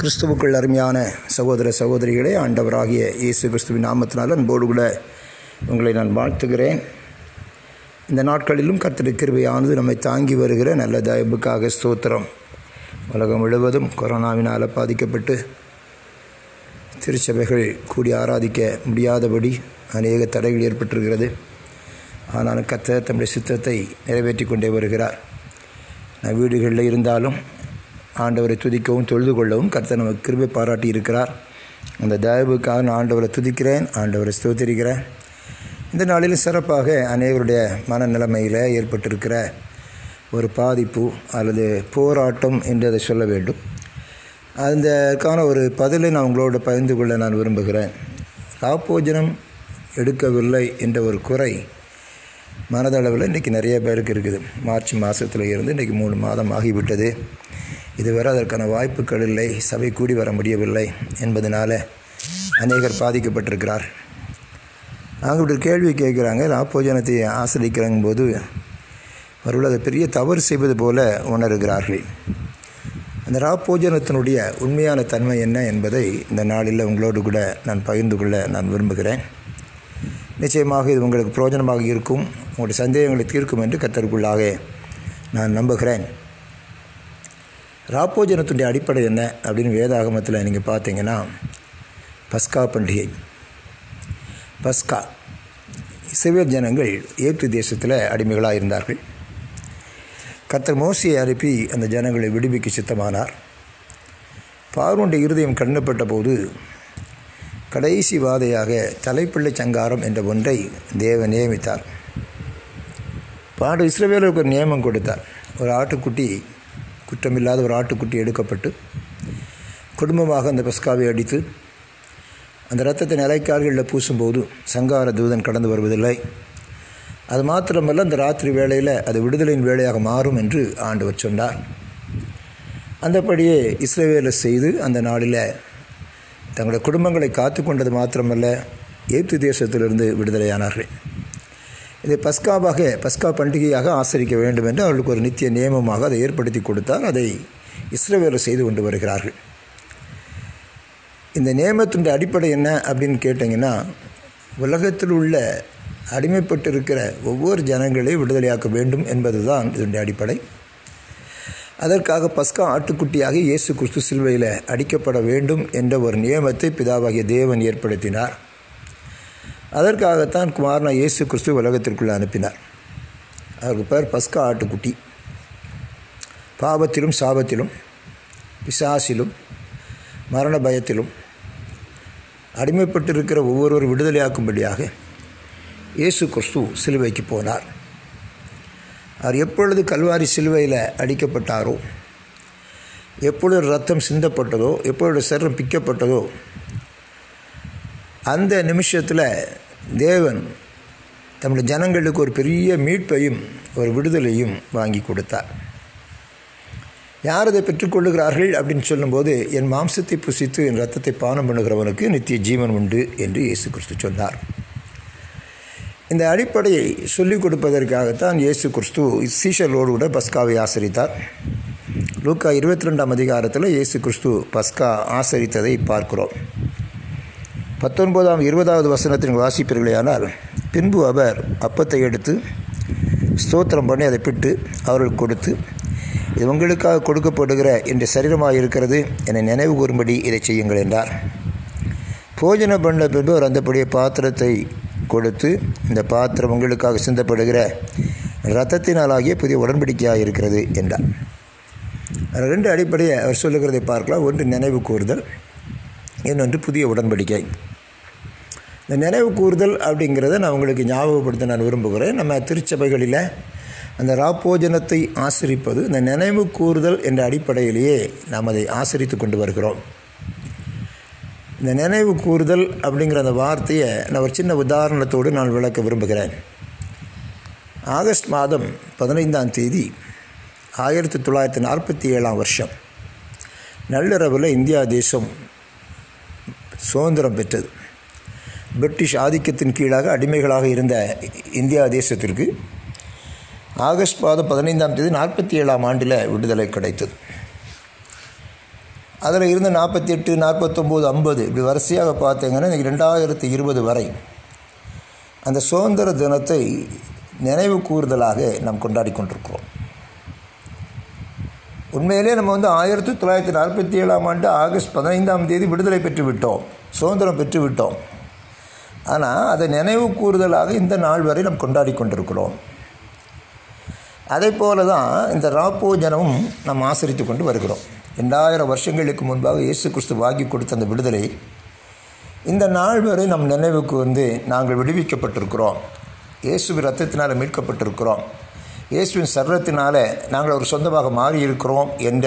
கிறிஸ்துவுக்குள் அருமையான சகோதர சகோதரிகளே ஆண்டவராகிய இயேசு கிறிஸ்துவின் நாமத்தினால் அன்போடு கூட உங்களை நான் வாழ்த்துகிறேன். இந்த நாட்களிலும் கர்த்தருடைய கிருபையானது நம்மை தாங்கி வருகிற நல்ல தயவுக்காக ஸ்தோத்திரம். உலகம் முழுவதும் கொரோனாவினால் பாதிக்கப்பட்டு திருச்சபைகள் கூடி ஆராதிக்க முடியாதபடி அநேக தடைகள் ஏற்பட்டிருக்கிறது. ஆனாலும் கத்த தம்முடைய சித்தத்தை நிறைவேற்றி கொண்டே வருகிறார். நான் வீடுகளில் இருந்தாலும் ஆண்டவரை துதிக்கவும் தொழுது கொள்ளவும் கர்த்தர் நமக்கு கிருபை பாராட்டி இருக்கிறார். அந்த தயவுக்காக நான் ஆண்டவரை துதிக்கிறேன் ஆண்டவரை ஸ்தோத்திரிக்கிறேன். இந்த நாளில் சிறப்பாக அநேகருடைய மனநிலைமையில் ஏற்பட்டிருக்கிற ஒரு பாதிப்பு அல்லது போராட்டம் என்று அதை சொல்ல வேண்டும். அதற்கான ஒரு பதிலை நான் உங்களோட பகிர்ந்து கொள்ள நான் விரும்புகிறேன். காப்போஜனம் எடுக்கவில்லை என்ற ஒரு குறை மனதளவில் இன்றைக்கி நிறைய பேருக்கு இருக்குது. மார்ச் மாதத்தில் இருந்து இன்றைக்கி மூணு மாதம் ஆகிவிட்டது. இதுவரை அதற்கான வாய்ப்புகள் இல்லை சபை கூடி வர முடியவில்லை என்பதனால் அநேகர் பாதிக்கப்பட்டிருக்கிறார். அவங்க இப்படி கேள்வி கேட்குறாங்க ராப்போஜனத்தை ஆசிரிக்கிறாங்க போது அவர்கள் அதை பெரிய தவறு செய்வது போல உணர்கிறார்கள். அந்த ராப்போஜனத்தினுடைய உண்மையான தன்மை என்ன என்பதை இந்த நாளில் உங்களோடு கூட நான் பகிர்ந்து கொள்ள நான் விரும்புகிறேன். நிச்சயமாக இது உங்களுக்கு பிரயோஜனமாக இருக்கும் உங்களுடைய சந்தேகங்களை தீர்க்கும் என்று கத்தருக்குள்ளாக நான் நம்புகிறேன். ராப்போஜனத்துடைய அடிப்படை என்ன அப்படின்னு வேதாகமத்தில் நீங்கள் பார்த்தீங்கன்னா பஸ்கா பண்டிகை. பஸ்கா இஸ்ரேல் ஜனங்கள் ஏற்று தேசத்தில் அடிமைகளாக இருந்தார்கள். கத்தர் மோசியை அனுப்பி அந்த ஜனங்களை விடுவிக்க சித்தமானார். பார்வனுடைய இருதயம் கண்ணப்பட்ட போது கடைசி வாதையாக தலைப்பிள்ளை சங்காரம் என்ற ஒன்றை தேவன் நியமித்தார். பாடு இஸ்ரவேலருக்கு ஒரு நியமம் கொடுத்தார். ஒரு ஆட்டுக்குட்டி குற்றமில்லாத ஒரு ஆட்டுக்குட்டி எடுக்கப்பட்டு குடும்பமாக அந்த பஸ்காவை அடித்து அந்த ரத்தத்தை நிலைக்கால்களில் பூசும்போது சங்கார தூதன் கடந்து வருவதில்லை. அது மாத்திரமல்ல அந்த ராத்திரி வேளையில் அது விடுதலையின் வேலையாக மாறும் என்று ஆண்டவர் சொன்னார். அந்தபடியே இஸ்ரேவேலை செய்து அந்த நாளில் தங்களுடைய குடும்பங்களை காத்து கொண்டது மாத்திரமல்ல ஏற்று தேசத்திலிருந்து விடுதலையானார்கள். இதை பஸ்காவாக பஸ்கா பண்டிகையாக ஆசரிக்க வேண்டும் என்று அவர்களுக்கு ஒரு நித்திய நியமமாக அதை ஏற்படுத்தி கொடுத்தார். அதை இஸ்ரவேலர் செய்து கொண்டு வருகிறார்கள். இந்த நியமத்தினுடைய அடிப்படை என்ன அப்படின்னு கேட்டிங்கன்னா உலகத்தில் உள்ள அடிமைப்பட்டிருக்கிற ஒவ்வொரு ஜனங்களையும் விடுதலையாக்க வேண்டும் என்பது தான் இதனுடைய அடிப்படை. அதற்காக பஸ்கா ஆட்டுக்குட்டியாக இயேசு கிறிஸ்து சிலுவையில் அடிக்கப்பட வேண்டும் என்ற ஒரு நியமத்தை பிதாவாகிய தேவன் ஏற்படுத்தினார். அதற்காகத்தான் குமாரனா இயேசு கிறிஸ்து உலகத்திற்குள்ளே அனுப்பினார். அதற்கு பேர் பஸ்கா ஆட்டுக்குட்டி. பாவத்திலும் சாபத்திலும் பிசாசிலும் மரண பயத்திலும் அடிமைப்பட்டிருக்கிற ஒவ்வொருவர் விடுதலையாக்கும்படியாக இயேசு கிறிஸ்து சிலுவைக்கு போனார். அவர் எப்பொழுது கல்வாரி சிலுவையில் அடிக்கப்பட்டாரோ எப்பொழுது ரத்தம் சிந்தப்பட்டதோ எப்பொழுது சரம் பிக்கப்பட்டதோ அந்த நிமிஷத்தில் தேவன் தம்முடைய ஜனங்களுக்கு ஒரு பெரிய மீட்பையும் ஒரு விடுதலையும் வாங்கி கொடுத்தார். யார் அதை பெற்றுக்கொள்ளுகிறார்கள் அப்படின்னு சொல்லும்போது என் மாம்சத்தை புசித்து என் ரத்தத்தை பானம் பண்ணுகிறவனுக்கு நித்திய ஜீவன் உண்டு என்று இயேசு கிறிஸ்து சொன்னார். இந்த அடிப்படையை சொல்லிக் கொடுப்பதற்காகத்தான் இயேசு கிறிஸ்து சீஷர்களோடு கூட பஸ்காவை ஆசரித்தார். லூக்கா இருபத்தி ரெண்டாம் அதிகாரத்தில் இயேசு கிறிஸ்து பஸ்கா ஆசரித்ததை பார்க்கிறோம். பத்தொன்பதாம் இருபதாவது வசனத்தின் வாசிப்பீர்களேயானால் பின்பு அவர் அப்பத்தை எடுத்து ஸ்தோத்திரம் பண்ணி அதை பிட்டு அவர்கள் கொடுத்து இது உங்களுக்காக கொடுக்கப்படுகிற என்ற சரீரமாக இருக்கிறது என நினைவு கூறும்படி இதை செய்யுங்கள் என்றார். போஜனம் பண்ண பின்பு அவர் அந்தபடிய பாத்திரத்தை கொடுத்து இந்த பாத்திரம் உங்களுக்காக சிந்தப்படுகிற இரத்தத்தினாலாகிய புதிய உடன்படிக்கையாக இருக்கிறது என்றார். ரெண்டு அடிப்படையை அவர் சொல்லுகிறதை பார்க்கலாம். ஒன்று நினைவு கூறுதல் இன்னொன்று புதிய உடன்படிக்கை. இந்த நினைவு கூறுதல் அப்படிங்கிறத நான் உங்களுக்கு ஞாபகப்படுத்த நான் விரும்புகிறேன். நம்ம திருச்சபைகளில் அந்த ராப்போஜனத்தை ஆசிரிப்பது இந்த நினைவு கூறுதல் என்ற அடிப்படையிலேயே நாம் அதை ஆசிரித்து கொண்டு வருகிறோம். இந்த நினைவு கூறுதல் அப்படிங்கிற அந்த வார்த்தையை நான் ஒரு சின்ன உதாரணத்தோடு நான் விளக்க விரும்புகிறேன். ஆகஸ்ட் மாதம் பதினைந்தாம் தேதி ஆயிரத்தி தொள்ளாயிரத்தி நாற்பத்தி ஏழாம் வருஷம். நள்ளிரவில் இந்தியா தேசம் சுதந்திரம் பெற்றது. பிரிட்டிஷ் ஆதிக்கத்தின் கீழாக அடிமைகளாக இருந்த இந்தியா தேசத்திற்கு ஆகஸ்ட் மாதம் பதினைந்தாம் தேதி நாற்பத்தி ஏழாம் ஆண்டில் விடுதலை கிடைத்தது. அதில் இருந்து நாற்பத்தி எட்டு நாற்பத்தொம்போது ஐம்பது இப்படி வரிசையாக பார்த்தீங்கன்னா இன்றைக்கி ரெண்டாயிரத்தி இருபது வரை அந்த சுதந்திர தினத்தை நினைவு கூறுதலாக நாம் கொண்டாடி கொண்டிருக்கிறோம். உண்மையிலே நம்ம வந்து ஆயிரத்தி தொள்ளாயிரத்தி நாற்பத்தி ஏழாம் ஆண்டு ஆகஸ்ட் பதினைந்தாம் தேதி விடுதலை பெற்று விட்டோம் சுதந்திரம் பெற்று விட்டோம் ஆனால் அதை நினைவு கூறுதலாக இந்த நாள் வரை நாம் கொண்டாடி கொண்டிருக்கிறோம். அதே போல தான் இந்த ராப்போஜனமும் நாம் ஆசரித்து கொண்டு வருகிறோம். ரெண்டாயிரம் வருஷங்களுக்கு முன்பாக இயேசு கிறிஸ்து வாங்கி கொடுத்த அந்த விடுதலை இந்த நாள் வரை நம் நினைவுக்கு வந்து நாங்கள் விடுவிக்கப்பட்டிருக்கிறோம். இயேசுவின் ரத்தத்தினால் மீட்கப்பட்டிருக்கிறோம். இயேசுவின் சர்வத்தினால் நாங்கள் ஒரு சொந்தமாக மாறியிருக்கிறோம் என்ற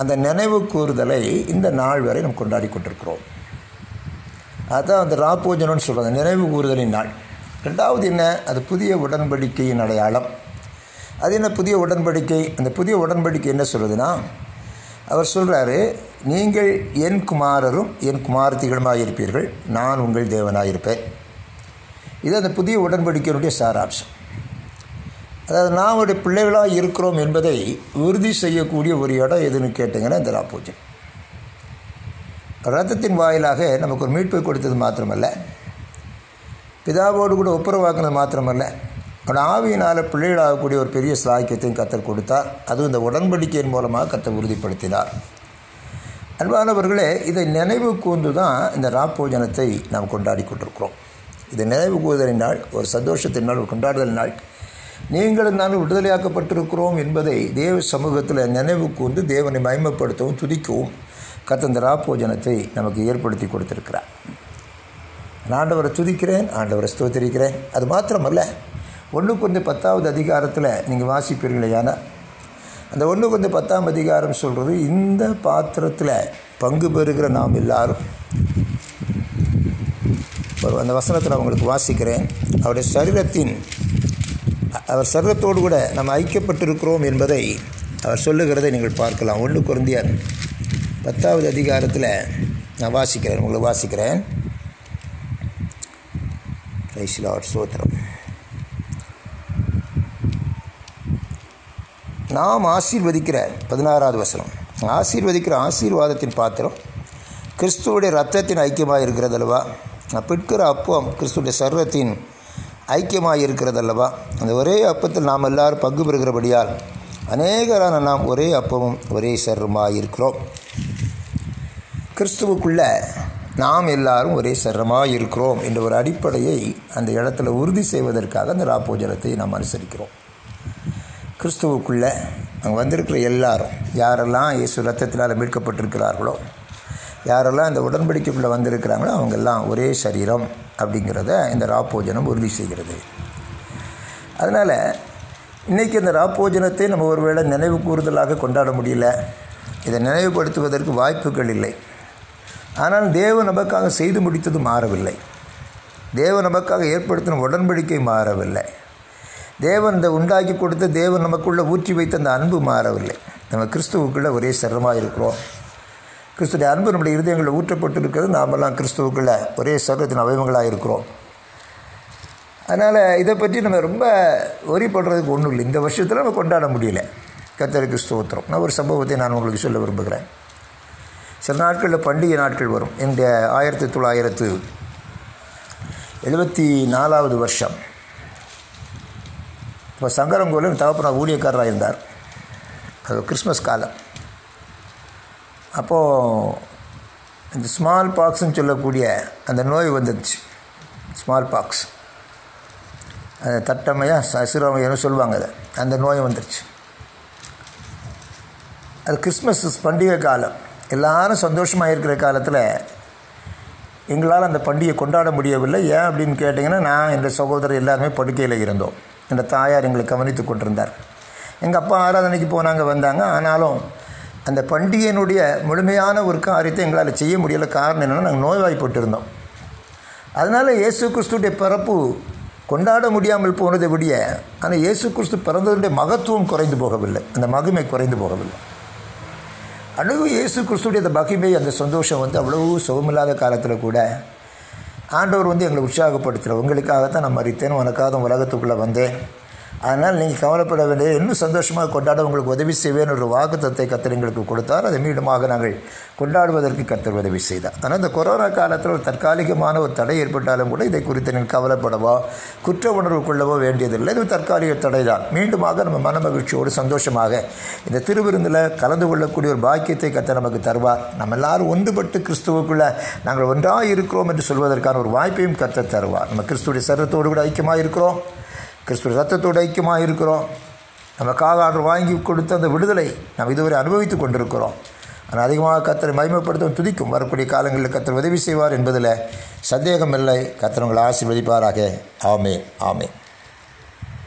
அந்த நினைவு கூறுதலை இந்த நாள் வரை நாம் கொண்டாடி கொண்டிருக்கிறோம். அதுதான் அந்த ராப்போஜனம்னு சொல்கிறது நினைவு கூறுதலின் நாள். ரெண்டாவது என்ன? அது புதிய உடன்படிக்கையின் அடையாளம். அது என்ன புதிய உடன்படிக்கை? அந்த புதிய உடன்படிக்கை என்ன சொல்கிறதுனா அவர் சொல்கிறாரு நீங்கள் என் குமாரரும் என் குமாரத்திகளுமாக இருப்பீர்கள் நான் உங்கள் தேவனாக இருப்பேன். இது அந்த புதிய உடன்படிக்கையினுடைய சாராம்சம். அதாவது நாம் அவருடைய பிள்ளைகளாக இருக்கிறோம் என்பதை உறுதி செய்யக்கூடிய ஒரு இடம் எதுன்னு கேட்டிங்கன்னா இந்த ராப்போஜன் ரத்தத்தின் வாயிலாக நமக்கு ஒரு மீட்பை கொடுத்தது மாத்திரமல்ல. பிதாவோடு கூட ஒப்புரவாக்குனது மாத்திரமல்ல. அவன் ஆவியினால் பிள்ளைகளாகக்கூடிய ஒரு பெரிய சாக்கியத்தையும் கத்தர் கொடுத்தார். அதுவும் இந்த உடன்படிக்கையின் மூலமாக கத்தை உறுதிப்படுத்தினார். அன்பானவர்களே இதை நினைவு கூர்ந்து தான் இந்த ராப்போஜனத்தை நாம் கொண்டாடி கொண்டிருக்கிறோம். இதை நினைவு கூறுதலின் நாள் ஒரு சந்தோஷத்தின் நாள் ஒரு கொண்டாடுதல் நாள். நீங்களும் நாங்கள் விடுதலையாக்கப்பட்டிருக்கிறோம் என்பதை தேவ சமூகத்தில் நினைவு கூர்ந்து தேவனை மயமப்படுத்தவும் துதிக்கவும் கத்தந்தரா போஜனத்தை ராப்போஜனத்தை நமக்கு ஏற்படுத்தி கொடுத்துருக்கிறார். நான் ஆண்டவரை துதிக்கிறேன் ஆண்டவரை ஸ்தோத்திரிக்கிறேன். அது மாத்திரமல்ல ஒன்று கொஞ்சம் பத்தாவது அதிகாரத்தில் நீங்கள் வாசிப்பீர்களேயான அந்த ஒன்று கொஞ்சம் பத்தாம் அதிகாரம் சொல்கிறது இந்த பாத்திரத்தில் பங்கு பெறுகிற நாம் எல்லாரும். ஒரு அந்த வசனத்தில் அவங்களுக்கு வாசிக்கிறேன். அவருடைய சரீரத்தின் அவர் சரீரத்தோடு கூட நம்ம ஐக்கியப்பட்டிருக்கிறோம் என்பதை அவர் சொல்லுகிறதை நீங்கள் பார்க்கலாம். ஒன்று குருந்தியர் பத்தாவது அதிகாரத்தில் நான் வாசிக்கிறேன் உங்களுக்கு வாசிக்கிறேன். ரைசிலாட் சோத்திரம். நாம் ஆசீர்வதிக்கிற பதினாறாவது வசனம். ஆசீர்வதிக்கிற ஆசீர்வாதத்தின் பாத்திரம் கிறிஸ்துவோடைய ரத்தத்தின் ஐக்கியமாக இருக்கிறது அல்லவா நான் பிற்கிற அப்பம் கிறிஸ்துடைய சர்வத்தின் ஐக்கியமாக இருக்கிறது அல்லவா அந்த ஒரே அப்பத்தில் நாம் எல்லாரும் பங்கு பெறுகிறபடியால் அநேகரான நாம் ஒரே அப்பமும் ஒரே சர்வமாக இருக்கிறோம். கிறிஸ்துவுக்குள்ள நாம் எல்லாரும் ஒரே சரமாக இருக்கிறோம் என்ற ஒரு அடிப்படையை அந்த இடத்துல உறுதி செய்வதற்காக அந்த ராப்போஜனத்தை நாம் அனுசரிக்கிறோம். கிறிஸ்துவுக்குள்ளே அங்கே வந்திருக்கிற எல்லாரும் யாரெல்லாம் இயேசு ரத்தத்தினால் மீட்கப்பட்டிருக்கிறார்களோ யாரெல்லாம் இந்த உடன்படிக்கைக்குள்ளே வந்திருக்கிறாங்களோ அவங்கெல்லாம் ஒரே சரீரம் அப்படிங்கிறத இந்த ராப்போஜனம் உறுதி செய்கிறது. அதனால் இன்றைக்கி இந்த ராப்போஜனத்தை நம்ம ஒருவேளை நினைவு கூறுதலாக கொண்டாட முடியல. இதை நினைவுபடுத்துவதற்கு வாய்ப்புகள் இல்லை. ஆனால் தேவன் நமக்காக செய்து முடித்தது மாறவில்லை. தேவன் நமக்காக ஏற்படுத்தின உடன்படிக்கை மாறவில்லை. தேவன் இந்த உண்டாக்கி கொடுத்த தேவன் நமக்குள்ளே ஊற்றி வைத்த அந்த அன்பு மாறவில்லை. நம்ம கிறிஸ்துவுக்குள்ளே ஒரே சரமாக இருக்கிறோம். கிறிஸ்துடைய அன்பு நம்முடைய இருதயங்களில் ஊற்றப்பட்டு இருக்கிறது நாமெல்லாம் கிறிஸ்துவுக்குள்ளே ஒரே சர்வத்தின் அவயவங்களாக இருக்கிறோம். அதனால் இதை பற்றி நம்ம ரொம்ப ஒரி பண்ணுறதுக்கு ஒன்றும் இல்லை. இந்த வருஷத்தில் நம்ம கொண்டாட முடியல. கத்தருக்கு ஸ்தோத்திரம். நான் ஒரு சம்பவத்தை நான் உங்களுக்கு சொல்ல விரும்புகிறேன். சில நாட்களில் பண்டிகை நாட்கள் வரும். இந்த ஆயிரத்தி தொள்ளாயிரத்து எழுபத்தி நாலாவது வருஷம். இப்போ சங்கரங்கோவில் தகப்பனா ஊழியக்காரராக இருந்தார் அது கிறிஸ்மஸ் காலம். அப்போது இந்த ஸ்மால் பாக்ஸ்ன்னு சொல்லக்கூடிய அந்த நோய் வந்துருச்சு. ஸ்மால் பாக்ஸ் அந்த தட்டமையாக சிறுமையன்னு சொல்லுவாங்க அதை. அந்த நோய் வந்துருச்சு. அது கிறிஸ்மஸ் பண்டிகை காலம். எல்லாரும் சந்தோஷமாக இருக்கிற காலத்தில் எங்களால் அந்த பண்டிகை கொண்டாட முடியவில்லை. ஏன் அப்படின்னு கேட்டிங்கன்னா நான் எங்கள் சகோதரர் எல்லாருமே படுக்கையில் இருந்தோம். எங்கள் தாயார் எங்களை கவனித்து கொண்டிருந்தார். எங்கள் அப்பா ஆராதனைக்கு போனாங்க வந்தாங்க. ஆனாலும் அந்த பண்டிகையினுடைய முழுமையான ஒரு காரியத்தை எங்களால் செய்ய முடியல. காரணம் என்னென்னா நாங்கள் நோய்வாய்ப்பட்டு இருந்தோம் அதனால் இயேசு கிறிஸ்துடைய பிறப்பு கொண்டாட முடியாமல் போனதை விடிய ஆனால் இயேசு கிறிஸ்து பிறந்ததுடைய மகத்துவம் குறைந்து போகவில்லை. அந்த மகிமை குறைந்து போகவில்லை. அழகு இயேசு கிறிஸ்துடைய அந்த மகிமை அந்த சந்தோஷம் வந்து அவ்வளவு சுகமில்லாத காலத்தில் கூட ஆண்டவர் வந்து எங்களை உற்சாகப்படுத்துகிற உங்களுக்காகத்தான் நான் மறித்தேன். உனக்காக உலகத்துக்குள்ளே வந்தேன். அதனால் நீங்கள் கவலைப்பட வேண்டிய இன்னும் சந்தோஷமாக கொண்டாட உங்களுக்கு உதவி செய்வேன் ஒரு வாக்குத்தத்தை கத்தர் எங்களுக்கு கொடுத்தார். அதை மீண்டுமாக நாங்கள் கொண்டாடுவதற்கு கத்தர் உதவி செய்தார். ஆனால் இந்த கொரோனா காலத்தில் ஒரு தற்காலிகமான ஒரு தடை ஏற்பட்டாலும் கூட இதை குறித்து நீங்கள் கவலைப்படவோ குற்ற உணர்வு கொள்ளவோ வேண்டியதில்லை. இது தற்காலிக தடை தான் மீண்டுமாக நம்ம மனமகிழ்ச்சியோடு சந்தோஷமாக இந்த திருவிருந்தில் கலந்து கொள்ளக்கூடிய ஒரு பாக்கியத்தை கத்தர் நமக்கு தருவார். நம்ம எல்லாரும் ஒன்றுபட்டு கிறிஸ்துவுக்குள்ளே நாங்கள் ஒன்றாக இருக்கிறோம் என்று சொல்வதற்கான ஒரு வாய்ப்பையும் கத்தர் தருவார். நம்ம கிறிஸ்துடைய சரத்தோடு கூட ஐக்கியமாக இருக்கிறோம் கிறிஸ்துவ ரத்தத்தோடு ஐக்கியமாக இருக்கிறோம் நமக்காக ஆர்டர் வாங்கி கொடுத்த அந்த விடுதலை நாம் இதுவரை அனுபவித்து கொண்டிருக்கிறோம். ஆனால் அதிகமாக கத்தரை மகிமைப்படுத்தும் துதிக்கும். வரக்கூடிய காலங்களில் கத்தர் உதவி செய்வார் என்பதில் சந்தேகம் இல்லை கத்தர் உங்களை ஆசீர்வதிப்பாராக. ஆமே ஆமே